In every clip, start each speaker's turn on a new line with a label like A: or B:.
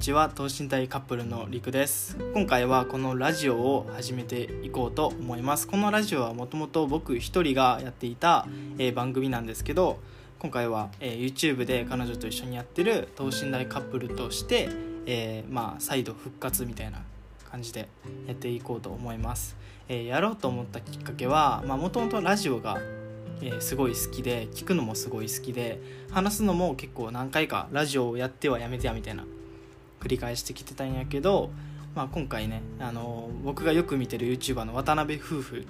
A: ちは等身大カップルのりくです。今回はこのラジオを始めていこうと思います。このラジオはもともと僕一人がやっていた、え番組なんですけど今回は、え YouTube で彼女と一緒にやってる等身大カップルとして、えーまあ再度復活みたいな感じでやっていこうと思います、えーやろうと思ったきっかけはもともとラジオがえーすごい好きで聞くのもすごい好きで話すのも結構何回かラジオをやってはやめてやみたいな繰り返してきてたんやけど、まあ、今回ね、あの僕がよく見てる YouTuber の渡辺夫婦っ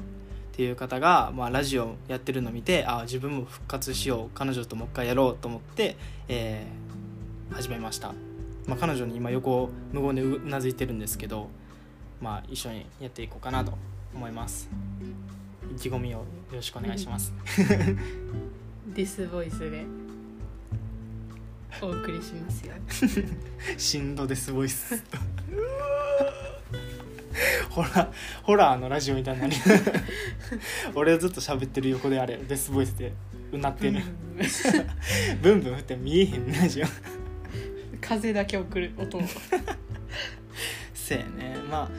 A: ていう方が、まあ、ラジオやってるの見てあ自分も復活しよう彼女ともう一回やろうと思って、えー始めました、まあ、彼女に今横無言でうなずいてるんですけど、まあ、一緒にやっていこうかなと思います。意気込みをよろしくお願いします。
B: ディスボイスで。お送りしますよ。
A: しんどですボイス。ホラーホラーのラジオみたいになる俺はずっと喋ってる横であれデスボイスで。うなってる。ブンブン振って見えへんラジオ。
B: 風だけ送る音を。
A: せやね。まあ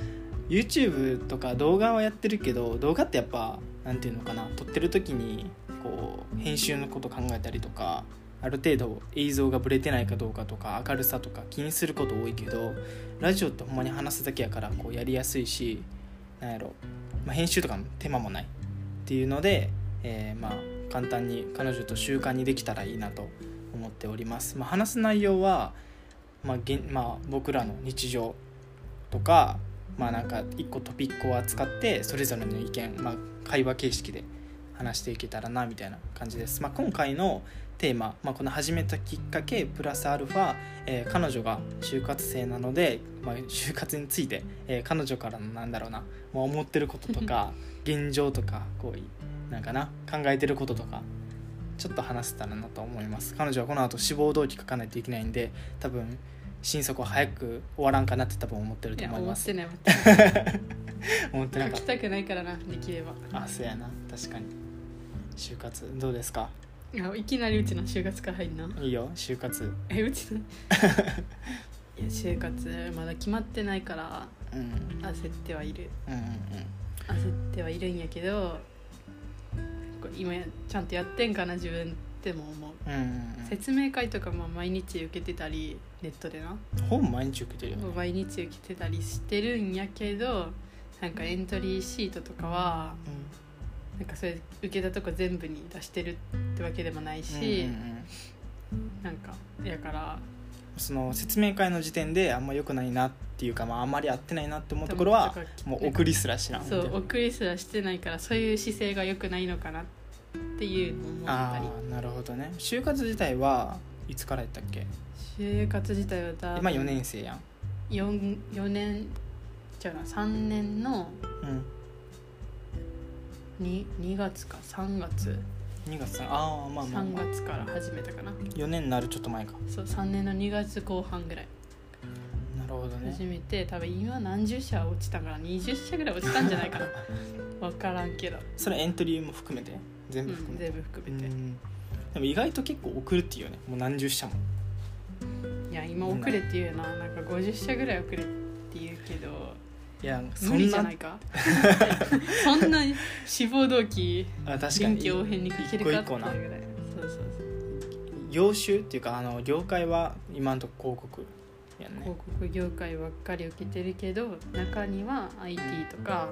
A: YouTube とか動画はやってるけど動画ってやっぱなんていうのかな。撮ってる時にこう編集のこと考えたりとかある程度映像がブレてないかどうかとか明るさとか気にすること多いけどラジオってほんまに話すだけやからこうやりやすいしなんやろ、まあ、編集とかの手間もない。っていうので、えーまあ簡単に彼女と習慣にできたらいいなと思っております、まあ、話す内容は、まあまあ、僕らの日常とかまあなんか一個トピックを扱ってそれぞれの意見、まあ、会話形式で話していけたらなみたいな感じです、まあ、今回のテーマ、まあ、この始めたきっかけプラスアルファ、えー彼女が就活生なので、まあ、就活について、えー彼女からのなんだろうな、まあ、思ってることとか 現状とかこういなんかな考えてることとかちょっと話せたらなと思います。彼女はこの後志望動機書かないといけないんで多分心底早く終わらんかなって多分思ってると思います。
B: 思ってない思ってない。
A: 思ってな かっ
B: 書きたくないからなできれば。
A: たあそうやな。確かに。就活どうですか？
B: いやいきなりうちの就活から入んない
A: いよ就活。
B: えうちの？いや就活まだ決まってないから
A: うん。うん
B: 焦ってはいる。
A: うん
B: 焦ってはいるんやけどこれ今ちゃんとやってんかな自分っても思う。
A: うんうんうん。
B: 説明会とかも毎日受けてたりネットでな。
A: 本毎日受けてるよね。
B: 毎日受けてたりしてるんやけどなんかエントリーシートとかはなんかそれ受けたとこ全部に出してるってわけでもないし、
A: うんうんうん。
B: なんかやから。
A: その説明会の時点であんま良くないなっていうか、まあ、あんまり合ってないなって思うところはもう送りすら知らん。
B: そう送りすらしてないからそういう姿勢が良くないのかなっていうのを思った
A: あ
B: り。
A: あなるほどね。就活自体はいつからやったっけ？
B: 就活自体は多分
A: 今4年生やん。
B: 4, 4年じゃあな3年の
A: うん
B: 2, 2月か3月
A: 2月ああまあまあ、
B: 3
A: まあ、
B: 月から始めたかな。
A: 4年になるちょっと前か。
B: そう3年の2月後半ぐらい。
A: なるほどね。
B: 始めて多分今何十社落ちたから20社ぐらい落ちたんじゃないかな。分からんけど、
A: それエントリーも含めて？
B: うん
A: 全部含、めて、
B: 全部含めて、
A: うん。でも意外と結構送るっていうよね。もう何十社も。
B: いや今遅れっていうな。なんか50社ぐらい遅れって言うけど
A: いやそ
B: 無理
A: んな
B: じゃないか？そんな。志望動機
A: あ確か
B: 臨
A: に
B: 機応変に書けるかっていうぐらい。そうそうそう
A: 業種っていうかあの業界は今んとこ広告やんね。
B: 広告業界ばっかり受けてるけど中には IT とか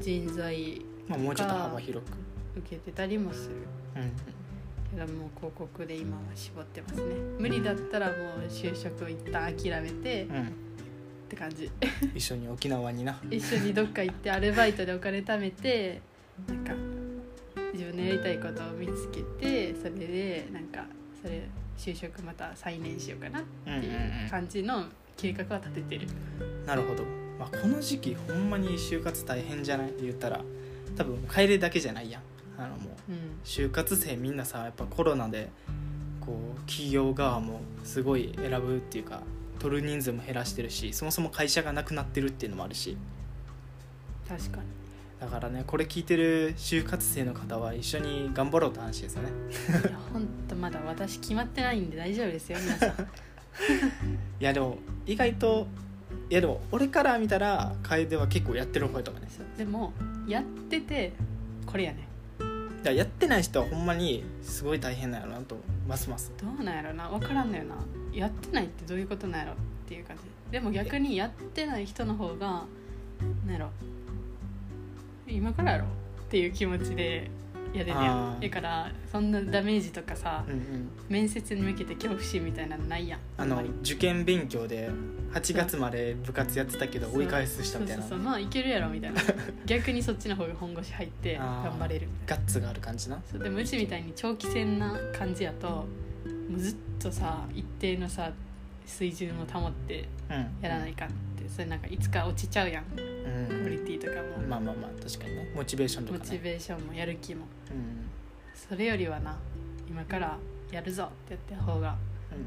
B: 人材
A: まあもうちょっと幅広く。
B: 受けてたりもする。
A: うん
B: けどもう広告で今は絞ってますね。無理だったらもう就職を一旦諦めてっ
A: うん
B: て感じ。
A: 一緒に沖縄にな。
B: 一緒にどっか行ってアルバイトでお金貯めてなんか自分のやりたいことを見つけてそれでなんかそれ就職また再燃しようかなっていう感じの計画は立ててる、
A: なるほど、まあ、この時期ほんまに就活大変じゃない？って言ったら多分帰れだけじゃないやん。あのもう
B: うん。
A: 就活生みんなさやっぱコロナでこう企業側もすごい選ぶっていうか取る人数も減らしてるしそもそも会社がなくなってるっていうのもあるし。
B: 確かに。
A: だからねこれ聞いてる就活生の方は一緒に頑張ろうって話ですよね。
B: いやほんとまだ私決まってないんで大丈夫ですよ皆さん。
A: いやでも意外といやでも俺から見たら楓は結構やってる方やと思うね
B: でもやっててこれやね。
A: やってない人はほんまにすごい大変なんやろなとますます。
B: どうなんやろな分からんのよなやってないってどういうことなんやろっていう感じ。でも逆にやってない人の方がなんやろ今からやろっていう気持ちでやれるやん。だからそんなダメージとかさ
A: うんうん。
B: 面接に向けて恐怖心みたいなのないやん
A: あの受験勉強で8月まで部活やってたけど追い返すしたみたいな。
B: そうそうそう。まあいけるやろみたいな。逆にそっちの方が本腰入って頑張れるみたいな。
A: ガッツがある感じな。
B: そう。でもうちみたいに長期戦な感じやともうずっとさ一定のさ水準を保って
A: うん。
B: やらないかんってそれなんかいつか落ちちゃうやん。ク
A: うん。
B: オリティとかも、
A: まあまあまあ確かにね。モチベーションと
B: モ
A: かね。
B: チベーションもやる気も。
A: うん。
B: それよりはな今からやるぞってやった方が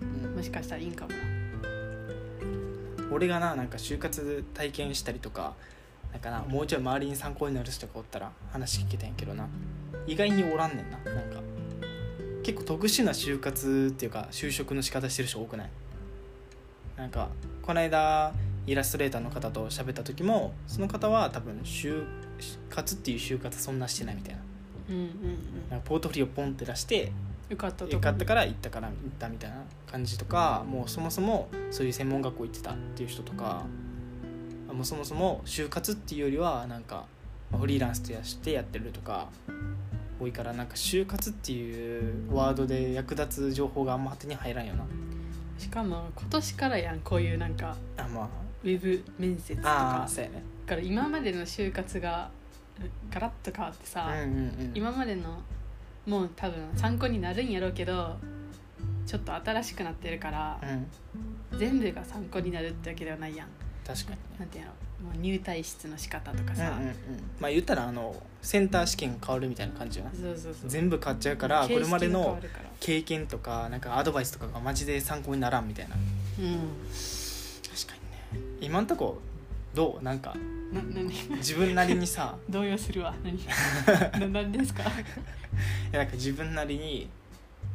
A: うんうん。
B: もしかしたらいいんかも。な
A: 俺がななんか就活体験したりとかなんかなもうちょい周りに参考になる人がおったら話聞けたんやけどな。意外におらんねんななんか結構特殊な就活っていうか就職の仕方してる人多くない？なんかこの間イラストレーターの方と喋った時もその方は多分就活っていう就活そんなしてないみたいな。
B: うんうん
A: なんかポートフォリオポンって出して
B: うんよかったと
A: 受かったから行ったから行ったみたいな感じとかもうそもそもそういう専門学校行ってたっていう人とかもうそもそも就活っていうよりはなんかまあフリーランスとしてやってるとか多いからなんか就活っていうワードで役立つ情報があんま手に入らんよな。
B: しかも今年からやんこういうなんか
A: あま
B: ウェブ面接と
A: ああ
B: か
A: あそうやね。
B: だから今までの就活がガラッと変わってさ、
A: うんうんうん。
B: 今までのもう多分参考になるんやろうけどちょっと新しくなってるから
A: うん。
B: 全部が参考になるってわけではないやん
A: 確かに。ね
B: なんていうのもう入隊室の仕方とかさ、
A: うんうんうん。まあ言ったらあのセンター試験変わるみたいな感じよな
B: そうそうそう。
A: 全部変わっちゃうからこれまでの経験とかなんかアドバイスとかがマジで参考にならんみたいな。
B: う
A: 確かにね。今んとこどう？なんか
B: んな何？
A: 自分なりにさ。
B: 動揺するわ。何？な何ですか？
A: いやなんか自分なりに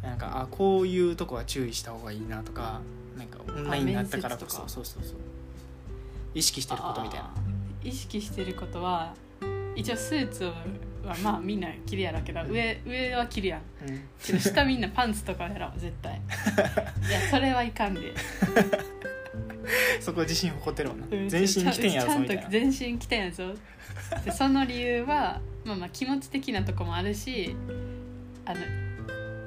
A: なんかあこういうとこは注意した方がいいなとかなんかオンラインになったから
B: とか。
A: そうそうそう意識してることみたいな。
B: 意識してることは一応スーツはまあみんな着るやろうけど上上は着るやん。
A: うん。
B: けど下みんなパンツとかやろ絶対。いやそれはいかんで。
A: そこ自信誇ってるもんな。
B: うん
A: 全身着てんや
B: ちゃんと全身着てんやぞ。でその理由はまあまあ気持ち的なとこもあるしあの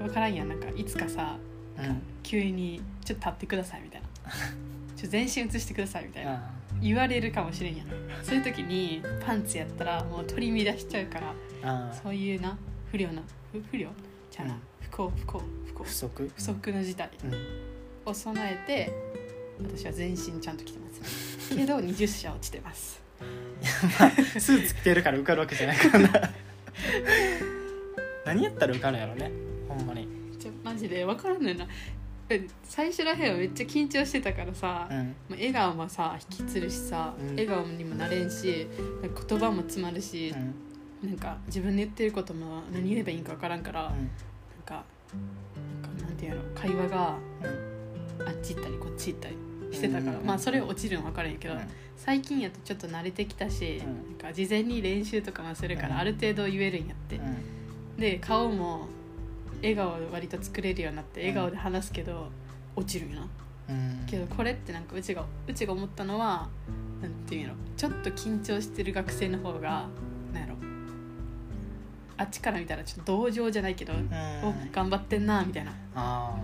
B: 分からんやん。なんかいつかさ
A: うん。
B: 急に「ちょっと立ってください」みたいな「ちょっと全身映してください」みたいな。
A: あ
B: 言われるかもしれんやん。そういう時にパンツやったらもう取り乱しちゃうから
A: あ
B: そういうな不良な不不良？じゃあな、
A: うん。
B: 不幸不幸不幸。
A: 不足？
B: 不測の事態
A: うん。
B: を備えて私は全身ちゃんと着てます。けど20社落ちてます。
A: まあスーツ着てるから受かるわけじゃないからな。何やったら受かるんやろね。ほんまに。
B: ちょマジで分からんのよな。え最初らへんはめっちゃ緊張してたからさ、
A: うん。
B: もう笑顔もさ引きつるしさ、
A: うん。
B: 笑顔にもなれんし言葉も詰まるし
A: う、ん。
B: なんか自分で言ってることも何言えばいいんか分からんから、
A: うん。
B: なんかなんかなんていうの会話があっち行ったりこっち行ったりしてたから、
A: うん。
B: まあそれ落ちるの分からんやけど、
A: うん。
B: 最近やとちょっと慣れてきたし、
A: うん。
B: なんか事前に練習とかもするから、
A: うん。
B: ある程度言えるんやって、
A: うん。
B: で顔も笑顔割と作れるようになって笑顔で話すけど落ちるんよな。
A: うん。
B: けどこれってなんかうちがうちが思ったのはなんていうんやろ。ちょっと緊張してる学生の方がなんやろ。あっちから見たらちょっと同情じゃないけど、
A: うん。
B: お頑張ってんなみたいな。
A: あ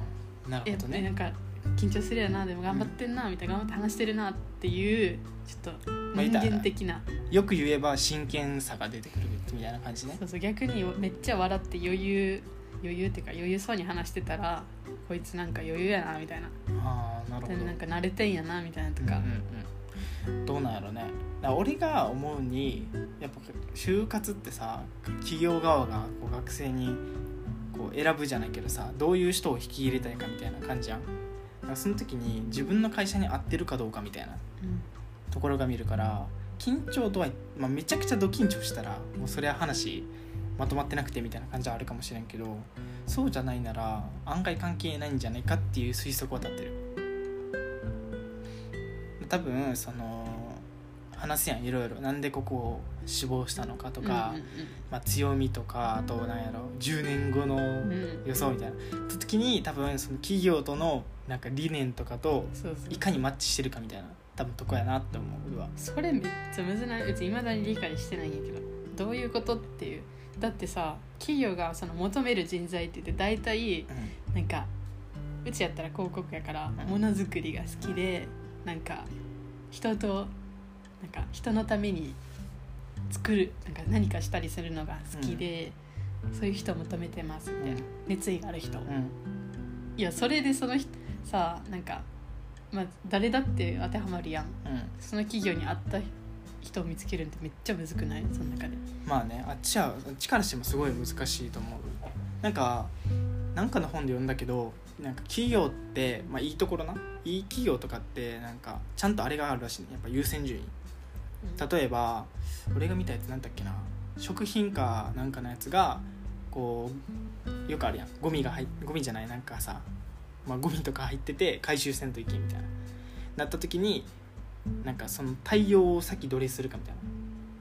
A: あなる
B: え
A: ほどね。
B: なんか緊張するやなでも頑張ってんなみたいな頑張って話してるなっていうちょっと人間的な、
A: よく言えば真剣さが出てくるみたいな感じね。
B: そうそう逆にめっちゃ笑って余裕余裕っていうか余裕そうに話してたらこいつなんか余裕やなみたいな。
A: ああなるほど。
B: なんか慣れてんやなみたいなとか、
A: うんうんうん。どうなんやろね。俺が思うにやっぱ就活ってさ企業側がこう学生にこう選ぶじゃないけどさどういう人を引き入れたいかみたいな感じやん。だからその時に自分の会社に合ってるかどうかみたいな
B: うん。
A: ところが見るから緊張度は、まあ、めちゃくちゃド緊張したらもうそれは話まとまってなくてみたいな感じはあるかもしれんけどそうじゃないなら案外関係ないんじゃないかっていう推測は立ってる。多分その話すやんいろいろ。なんでここを志望したのかとか、
B: うん
A: まあ、強みとかあとなんやろ10年後の
B: うん。うんうん
A: 予想みたいな。時に多分その企業とのなんか理念とかといかにマッチしてるかみたいな多分とこやなって思う俺は。
B: それめっちゃむずない？うちいまだに理解してないんやけど。どういうことっていうだってさ企業がその求める人材って言って大体なんかうちやったら広告やから
A: うん。
B: ものづくりが好きでなんか人となんか人のために作るなんか何かしたりするのが好きで、そういう人を求めてますみたいな、
A: うん。
B: 熱意がある人、
A: うん。
B: いやそれでその人さなんか、まあ、誰だって当てはまるやん。
A: うん。
B: その企業に合った人を見つけるってめっちゃむずくない？その中で。
A: まあねあっちはあっちからしてもすごい難しいと思う。なんかなんかの本で読んだけどなんか企業って、まあ、いいところな？いい企業とかってなんかちゃんとあれがあるらしいね。やっぱ優先順位。例えば俺が見たやつなんだっけな？食品かなんかのやつがこうよくあるやん。ゴミが入っゴミじゃない？なんかさ、まあ、ゴミとか入ってて回収せんといけんみたいな。なった時になんかその対応を先どれするかみたいな。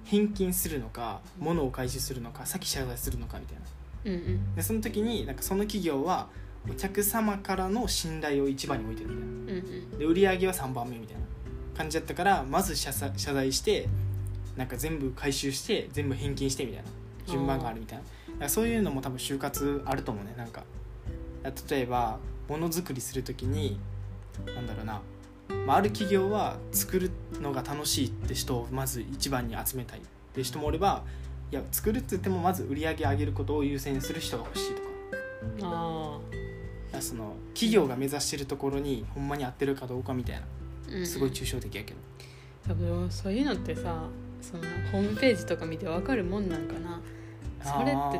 A: 返金するのか物を回収するのか先謝罪するのかみたいな。
B: うんうん。
A: でその時になんかその企業はお客様からの信頼を一番に置いてるみたいな。
B: うんうん。
A: で売り上げは3番目みたいな。感じだったからまず謝罪謝罪してなんか全部回収して全部返金してみたいな。順番があるみたいな。そういうのも多分就活あると思うね。なんか例えばものづくりする時になんだろうな、まあ、ある企業は作るのが楽しいって人をまず一番に集めたいって人もおればいや作るって言ってもまず売り上げ上げることを優先する人が欲しいとか。
B: あ
A: その企業が目指してるところにほんまに合ってるかどうかみたいな。すごい抽象的やけど、
B: 多分そういうのってさそのホームページとか見てわかるもんなんかな。それって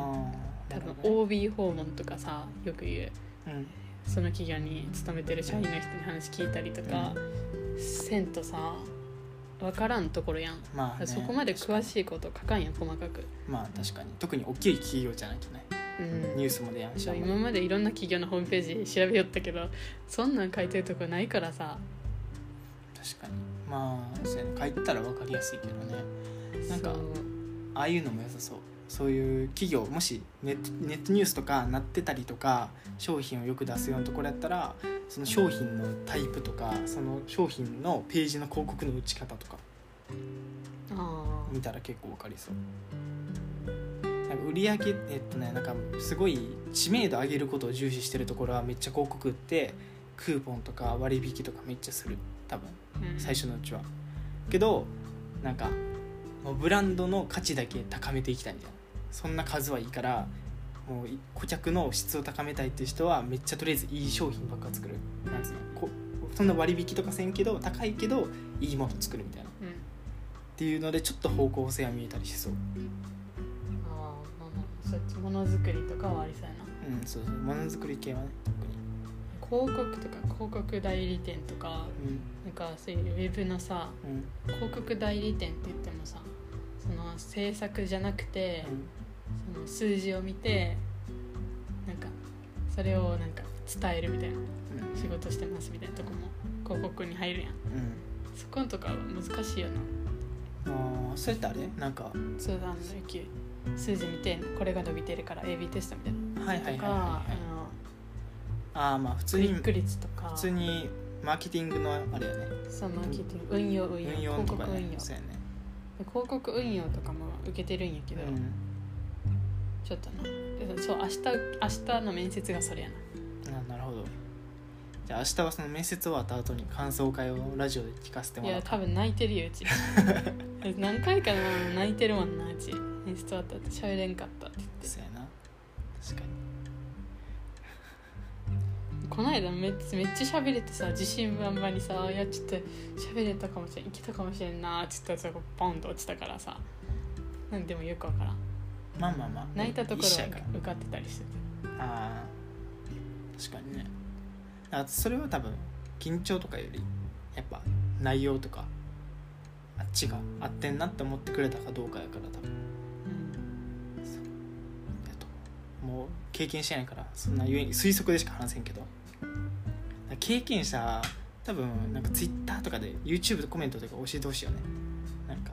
B: 多分 OB 訪問とかさよく言う。
A: うん
B: その企業に勤めてる社員の人に話聞いたりとか、せんとさ分からんところやん、
A: まあ、ね、
B: そこまで詳しいこと書かんやん細かく、
A: まあ確かに。特に大きい企業じゃないとね。
B: うん。
A: ニュースも出やんし。
B: 今までいろんな企業のホームページ調べよったけどそんなん書いてるとこないからさ。
A: 確かに。まあそうやね。書いてたら分かりやすいけどね。なんかああいうのも良さそうそういう企業もしネットネットニュースとかなってたりとか商品をよく出すようなところやったらその商品のタイプとかその商品のページの広告の打ち方とか
B: あ
A: 見たら結構分かりそう。なんか売り上げえっとねなんかすごい知名度上げることを重視してるところはめっちゃ広告ってクーポンとか割引とかめっちゃする。多分最初のうちは。けどなんかもうブランドの価値だけ高めていきたいみたいなそんな数はいいからもうい顧客の質を高めたいっていう人はめっちゃとりあえずいい商品ばっか作る。なんつうの？こそんな割引とかせんけど高いけどいいもの作るみたいな。っ
B: うん。
A: ていうのでちょっと方向性は見えたりしそう。
B: あーまあまあそっちものづくりとかはありそうやな。
A: うんそうそう。ものづくり系はね特に。
B: 広告とか広告代理店とかなんかそういうウェブのさ
A: うん。うん
B: 広告代理店って言ってもさその制作じゃなくて、その数字を見てなんかそれをなんか伝えるみたいな
A: うん。
B: 仕事してますみたいなとこも広告に入るやん。
A: うん。
B: そことかは難しいよな。
A: ああそれってあれ？なんか。
B: そうなんだよ数字見てこれが伸びてるから AB テストみたいな。
A: はいはいはい
B: とか
A: はい。はい
B: あ
A: ああまあ普
B: の
A: 通に
B: 率とか。
A: 普通にマーケティングのあれやね。
B: そのマーケティング。運用運用。
A: 運用
B: 広
A: とかね。
B: 告運用。
A: ね。
B: で広告運用とかも受けてるんやけど、
A: うん
B: ちょっとな。でそう明日明日の面接がそれやな。
A: あなるほど。じゃあ明日はその面接終わった後に感想会をラジオで聞かせて
B: い
A: もらう
B: や多分泣いてるようち。何回かな泣いてるもんなうち。面接終わったって喋れんかったって言って。
A: そうやな。確かに。
B: この間めっめっちゃ喋れてさ自信満々にさ「いやちょっと喋れたかもしれんいけたかもしれんな」って言ったらさポンと落ちたからさ。なんでもよくわからん
A: まあまあまあ。
B: 泣いたところは
A: 一社やから
B: 受かってたりしてて
A: あー確かにね。あそれは多分緊張とかよりやっぱ内容とかあっちが合ってんなって思ってくれたかどうかやから多分。やともう経験してないからそんなゆえに推測でしか話せんけど。経験者多分なんか Twitter とかで YouTube でコメントとか教えてほしいよね。なんか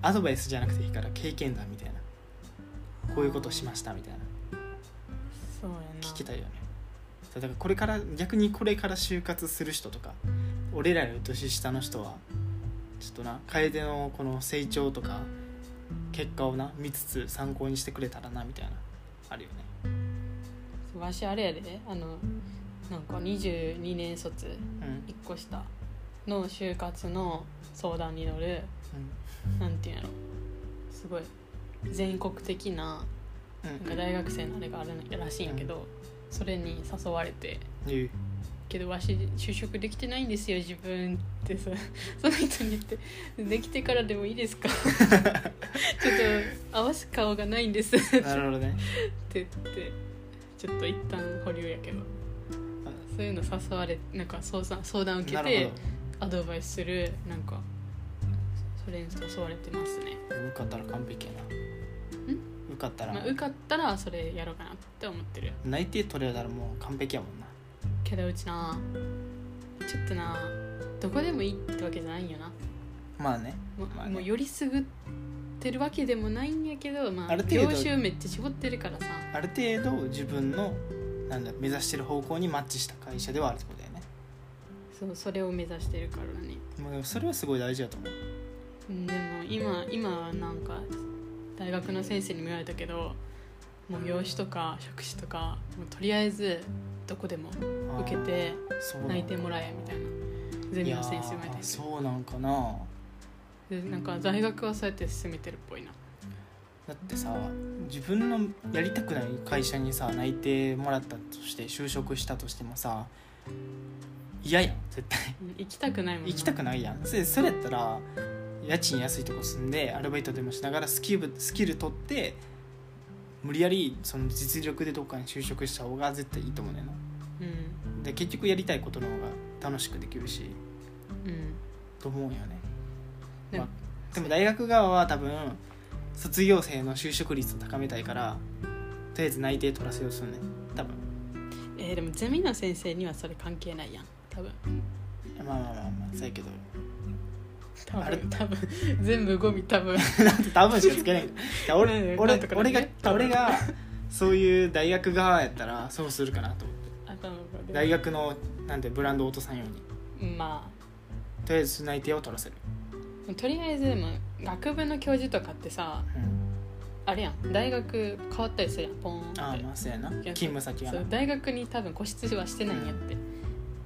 A: アドバイスじゃなくていいから経験談みたいなこういうことしましたみたいな。
B: そうやな。
A: 聞きたいよね。だからこれから逆にこれから就活する人とか俺らより年下の人はちょっとな楓のこの成長とか結果をな見つつ参考にしてくれたらなみたいなあるよね。
B: わしあれやで。あのなんか22年卒
A: うん。
B: 1個下の就活の相談に乗るなんていうんやろ。すごい全国的な
A: うん
B: なん。か大学生のあれがあるらしいんやけど、それに誘われて。けどわし就職できてないんですよ自分ってさ。その人に言って「できてからでもいいですか? 」ちょっと合わす顔がないんです。って
A: なるほどね。
B: 言ってちょっと一旦保留やけど。そういうの誘われなんか相談相談を受けてアドバイスするなんかそれに誘われてますね、
A: ほど受かったら完璧やな受かったら、
B: まあ、受かったらそれやろうかなって思ってる。
A: 内定取れたらもう完璧やもんな。
B: けどうちなちょっとなどこでもいいってわけじゃないんよな。
A: まあね。
B: も,、
A: まあね。
B: もうよりすぐってるわけでもないんやけど、まあ、
A: ある程度
B: 業種めっちゃ絞ってるからさ。
A: ある程度自分のなんだ目指してる方向にマッチした会社ではあるってことだよね。
B: そうそれを目指してるからね。
A: もうでもそれはすごい大事だと思う。
B: うんでも今今はなんか大学の先生にも言われたけどもう業種とか職種とかもうとりあえずどこでも受けて
A: そうなん
B: 内定もらえみたいな。ゼミの先生言われた
A: いやー
B: けど
A: そうなんかな。
B: でなんか大学はそうやって進めてるっぽいな。
A: だってさ自分のやりたくない会社にさ内定もらったとして就職したとしてもさ嫌やん絶対。
B: うん行きたくないもんな。
A: 行きたくないやん。それそれやったら家賃安いとこ住んでアルバイトでもしながらスキルスキル取って無理やりその実力でどっかに就職した方が絶対いいと思うねんな。
B: うん。
A: で結局やりたいことの方が楽しくできるし
B: うん。
A: と思うよね、
B: でも
A: まあ、でも大学側は多分卒業生の就職率を高めたいからとりあえず内定取らせようとするね。多分。
B: えーでもゼミの先生にはそれ関係ないやん。多分。
A: まあまあまあまあそうやけど
B: 多
A: あれ
B: 分多分全部ゴミ多分。
A: なんて多分しかつけない俺
B: ね
A: 俺
B: なんとか
A: 俺が
B: ね多分
A: 俺がそういう大学側やったらそうするかなと思って。
B: 頭が
A: 大学のなんてブランドを落とさんように。
B: ま
A: とりあえず内定を取らせる、
B: あとりあえずでも学部の教授とかってさ
A: うん、
B: あれやん。大学変わったりするやんポーンって。
A: ああまあそうやな。勤務先がな。
B: そう大学に多分固執はしてないんやって、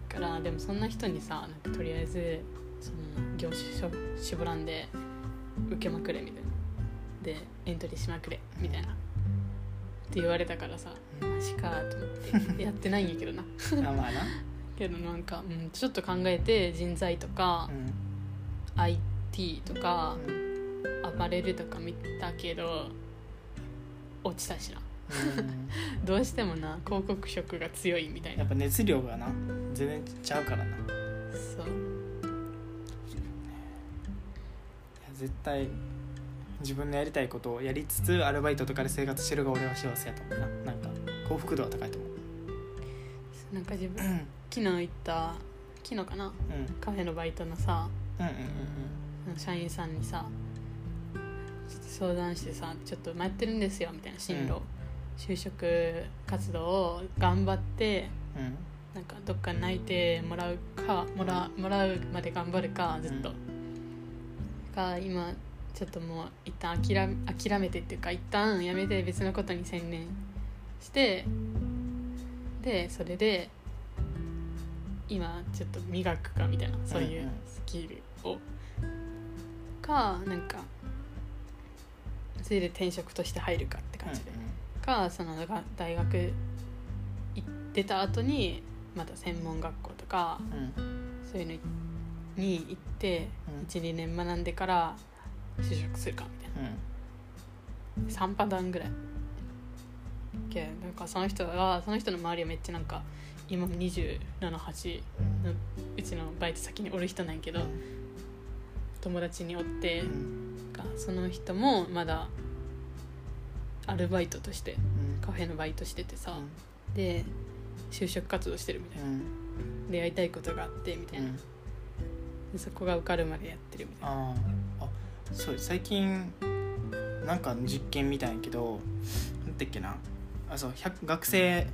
B: からでもそんな人にさなんかとりあえずその業種しょ絞らんで受けまくれみたいな。でエントリーしまくれみたいな。って言われたからさマジかと思って。やってないんやけどな。
A: あまあな、
B: けどなんか、うん、ちょっと考えて人材とか
A: う、ん。
B: IT とか
A: うん。
B: アパレルとか見たけど落ちたしな。
A: うん。
B: どうしてもな広告色が強いみたいな。
A: やっぱ熱量がな全然ちゃうからな絶対自分のやりたいことをやりつつアルバイトとかで生活してるが俺は幸せやと思うな。なんか幸福度は高いと思う。
B: なんか自分
A: うん。
B: 昨日行った昨日かな？
A: うん。
B: カフェのバイトのさ
A: うんうん
B: 社員さんにさ相談してさちょっと待ってるんですよみたいな進路、
A: うん。
B: 就職活動を頑張って
A: うん。うん
B: なんかどっかに内定もらうかもらもらうまで頑張るかずっと、か今ちょっともう一旦諦め諦めてっていうか一旦やめて別のことに専念してでそれで今ちょっと磨くかみたいなそういうスキルを、かなんかそれで転職として入るかって感じで、かそのが大学い出た後にまた専門学校とかそういうのに行って
A: うん。
B: 12年学んでから就職するかみたい
A: うん。
B: な3パターンぐらい。けなんかその人はその人の周りはめっちゃなんか今も278のうちのバイト先におる人なんやけど友達におって
A: うん。
B: がその人もまだアルバイトとして
A: うん。
B: カフェのバイトしててさ、
A: うん。
B: で就職活動してるみたいな、
A: うん。
B: でやりたいことがあってみたいな、でそこが受かるまでやってるみたいな。
A: ああそう最近なんか実験みたいやけどなんだっけな。あそう学生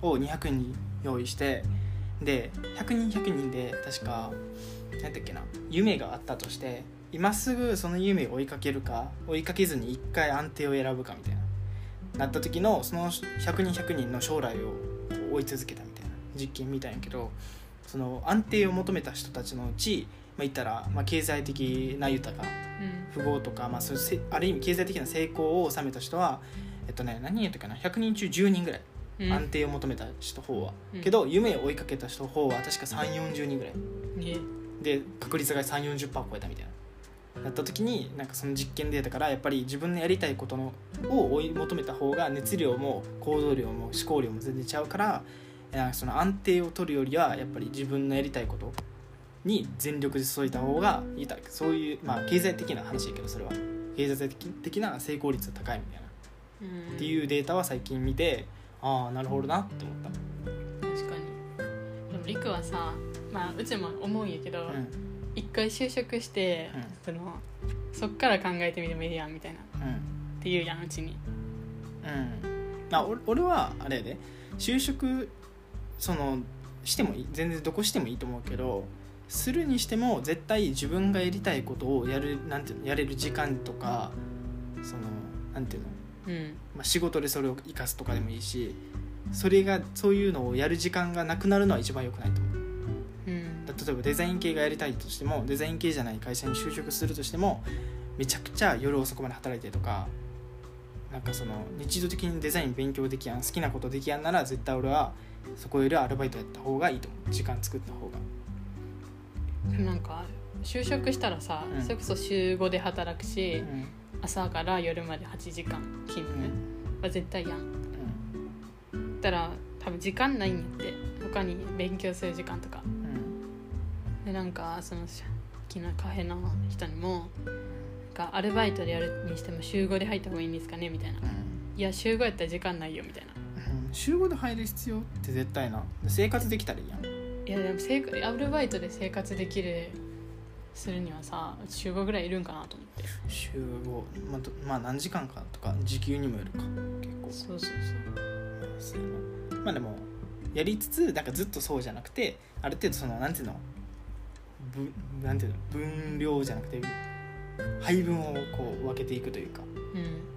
A: を200人用意してで100人100人で確かなんだっけな。夢があったとして今すぐその夢を追いかけるか追いかけずに一回安定を選ぶかみたいな。なった時のその100人100人の将来を追い続けたみたいな実験みたいやけどその安定を求めた人たちのうち、まあ、言ったら、まあ、経済的な豊か富豪とか、まあ、そういうせある意味経済的な成功を収めた人はえっとね何人やったかな？100人中10人ぐらい
B: うん。
A: 安定を求めた人方は、
B: うん。
A: けど夢を追いかけた人方は確か3 4 0人ぐらい。
B: ね
A: で確率が3 4 0超えたみたいな。なった時になんかその実験データからやっぱり自分のやりたいことのを追い求めた方が熱量も行動量も思考量も全然違うからその安定を取るよりはやっぱり自分のやりたいことに全力で注いだ方がいいだそういうまあ経済的な話やけどそれは。経済的的な成功率が高いみたいな。
B: うん。
A: っていうデータは最近見てああなるほどなって思った。
B: 確かに。でもりくはさまあうちも思うんやけど、
A: うん。
B: 一回就職して、
A: うん。
B: そのそっから考えてみてもいいやんみたいな。っ
A: うん。
B: て言うやんうちに。
A: うん。あ俺俺はあれやで。就職そのしてもいい全然どこしてもいいと思うけどするにしても絶対自分がやりたいことをやるなんていうのやれる時間とかそのなんていうの、
B: うん。
A: まあ、仕事でそれを生かすとかでもいいしそれがそういうのをやる時間がなくなるのは一番良くないと思う。
B: うん。
A: 例えばデザイン系がやりたいとしてもデザイン系じゃない会社に就職するとしてもめちゃくちゃ夜遅くまで働いてとかなんかその日常的にデザイン勉強できやん好きなことできやんなら絶対俺はそこよりはアルバイトやった方がいいと思う。時間作った方が。
B: なんか就職したらさ、
A: うん。
B: それこそ週5で働くし、
A: うん。
B: 朝から夜まで8時間勤務。は絶対やん。
A: うん。
B: たら多分時間ないんやって。他に勉強する時間とか。
A: うん。
B: でなんかそのさ昨日カフェの人にもアルバイトでやるにしても週5で入った方がいいんですかねみたいな、いや週5やったら時間ないよみたいな
A: うん。週5で入る必要って絶対な。生活できたらいいやん。
B: いやでも生活アルバイトで生活できるするにはさ週5ぐらいいるんかなと思って。
A: 週5、まあど、まあ何時間かとか時給にもよるか。結構。
B: そうそう。
A: そうやな。まあでもやりつつなんかずっとそうじゃなくてある程度そのなんていうの？ぶなんていうの？分量じゃなくて配分をこう分けていくというか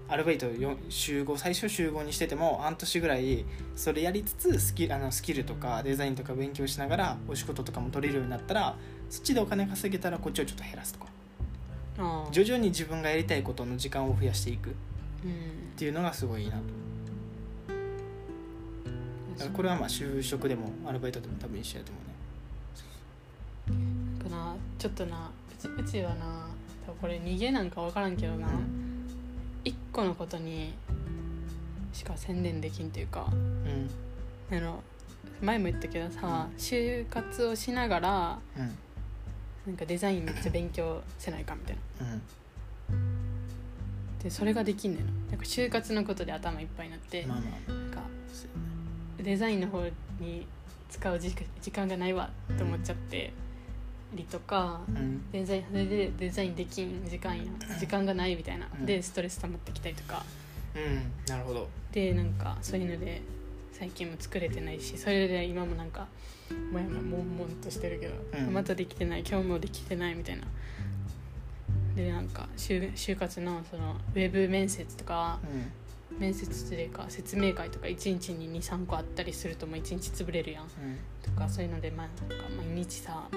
A: アルバイトよ週5最初週5にしてても半年ぐらいそれやりつつスキあのスキルとかデザインとか勉強しながらお仕事とかも取れるようになったらそっちでお金稼げたらこっちをちょっと減らすとか。徐々に自分がやりたいことの時間を増やしていく。っ
B: うん
A: ていうのがすごいいいなとだからこれはまあ就職でもアルバイトでも多分一緒やと思うね。
B: かなちょっとなうちうちはな多分これ逃げなんか分からんけどな、一個のことにしか専念できんっていうか
A: うん。
B: あの前も言ったけどさ、就活をしながら
A: うん。
B: なんかデザインめっちゃ勉強せないかみたいな。
A: うん。
B: でそれができんねんの。なんか就活のことで頭いっぱいになって、
A: まあまあ。
B: なんかデザインの方に使う時時間がないわって思っちゃってりとか
A: ねうん。
B: デザインそれでデザインできん時間や時間がないみたいな、
A: うん。
B: でストレス溜まってきたりとか。
A: うん。なるほど。
B: でなんかそういうので最近も作れてないしそれで今もなんかもやもや悶々としてるけど、
A: うん。
B: またできてない今日もできてないみたいな。でなんか就就活のそのウェブ面接とか
A: うん。
B: 面接というか説明会とか1日に23個あったりするともう1日潰れるやん。とかそういうのでまあなんか毎日さ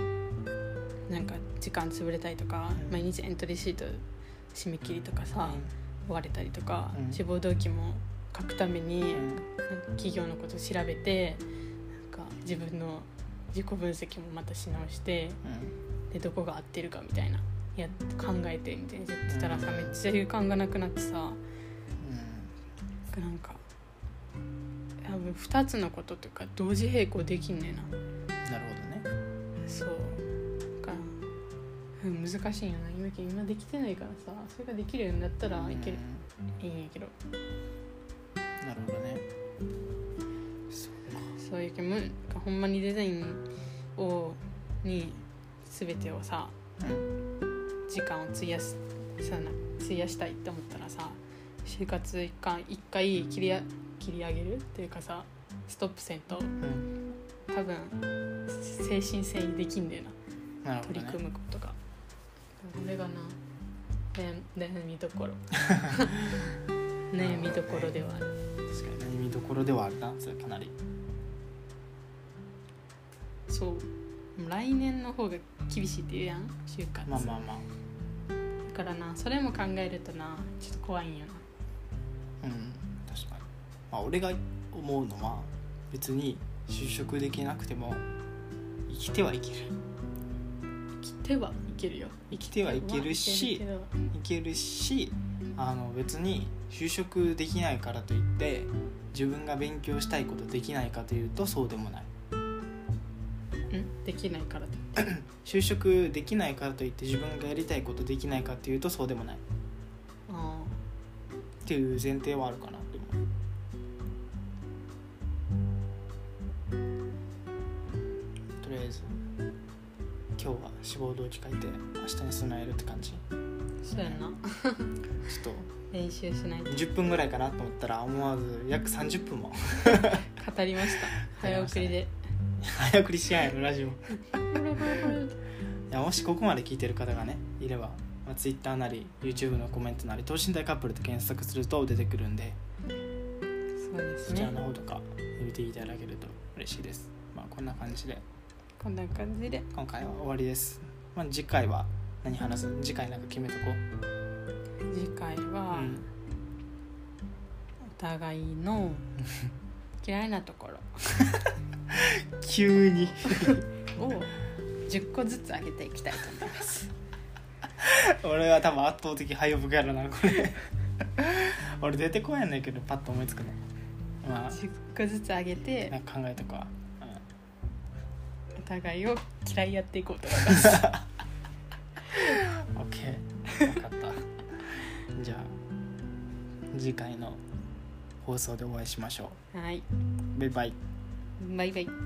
B: なんか時間潰れたりとか、
A: うん。
B: 毎日エントリーシート締め切りとかさ、追われたりとか、
A: うん。
B: 志望動機も書くために、企業のことを調べてなんか自分の自己分析もまたし直して
A: うん。
B: でどこが合ってるかみたいなやっ考えてみたいなやってたらさめっちゃ時間がなくなってさなんか多分2つのこととか同時並行できんねんな。
A: うんなるほどね。
B: そううん、難しいんやな。今今できてないからさそれができるようになったらいける、いいんやけど。
A: うんなるほどね。そうか。
B: そういうけむほんまにデザインをに全てをさ
A: うん
B: 時間を費やすさな費やしたいって思ったらさ就活一回一回切りや切り上げるっていうかさストップせんと
A: うん。
B: 多分精神性にできんだよな。
A: ね。
B: 取り組むこと。がこれがな悩悩みどころ。悩みどころではある。
A: 確かに悩みどころではあるなそれかなり。
B: そう。来年の方が厳しいって言うやん就活、
A: まあまあまあ。
B: だからなそれも考えるとなちょっと怖いんよな。
A: うん確かに、まあ、俺が思うのは別に就職できなくても生きてはいける。
B: 生きてはいけるよ
A: 生きてはいけるし
B: いける
A: しあの別に就職できないからといって自分が勉強したいことできないかというとそうでもない。
B: ん？できないからって？
A: 就職できないからといって自分がやりたいことできないかというとそうでもない。っ
B: あ
A: ていう前提はあるかな今日は志望動機書いて明日に備えるって感じ。ちょ
B: あそうやな。
A: っと。
B: 練習しないと。
A: 10分ぐらいかなと思ったら思わず約30分も。
B: 語りました。早送りで。
A: 早送りしやんやろラジオ。いやもしここまで聞いてる方がねいれば、まあ、Twitter なり YouTube のコメントなり等身大カップルで検索すると出てくるんで
B: そうです
A: そちら
B: ね
A: の方とか見ていただけると嬉しいです。まあこんな感じで
B: こんな感じで。
A: 今回は終わりです、まあ、次回は何話す？次回なんか決めとこ
B: 次回
A: う、
B: は
A: うん。
B: お互いの 嫌いなところ。
A: 急に。
B: を10個ずつ上げていきたいと思います。
A: 俺は多分圧倒的敗北やろなこれ。俺出てこやんないけどパッと思いつくのまあ。
B: 10個ずつ上げて
A: なんか考えとくわ、
B: お互いを嫌いやっていこうと思います。
A: うん、OK 分かった。じゃあ次回の放送でお会いしましょ
B: はい。
A: うバイバイ。
B: バイバイ。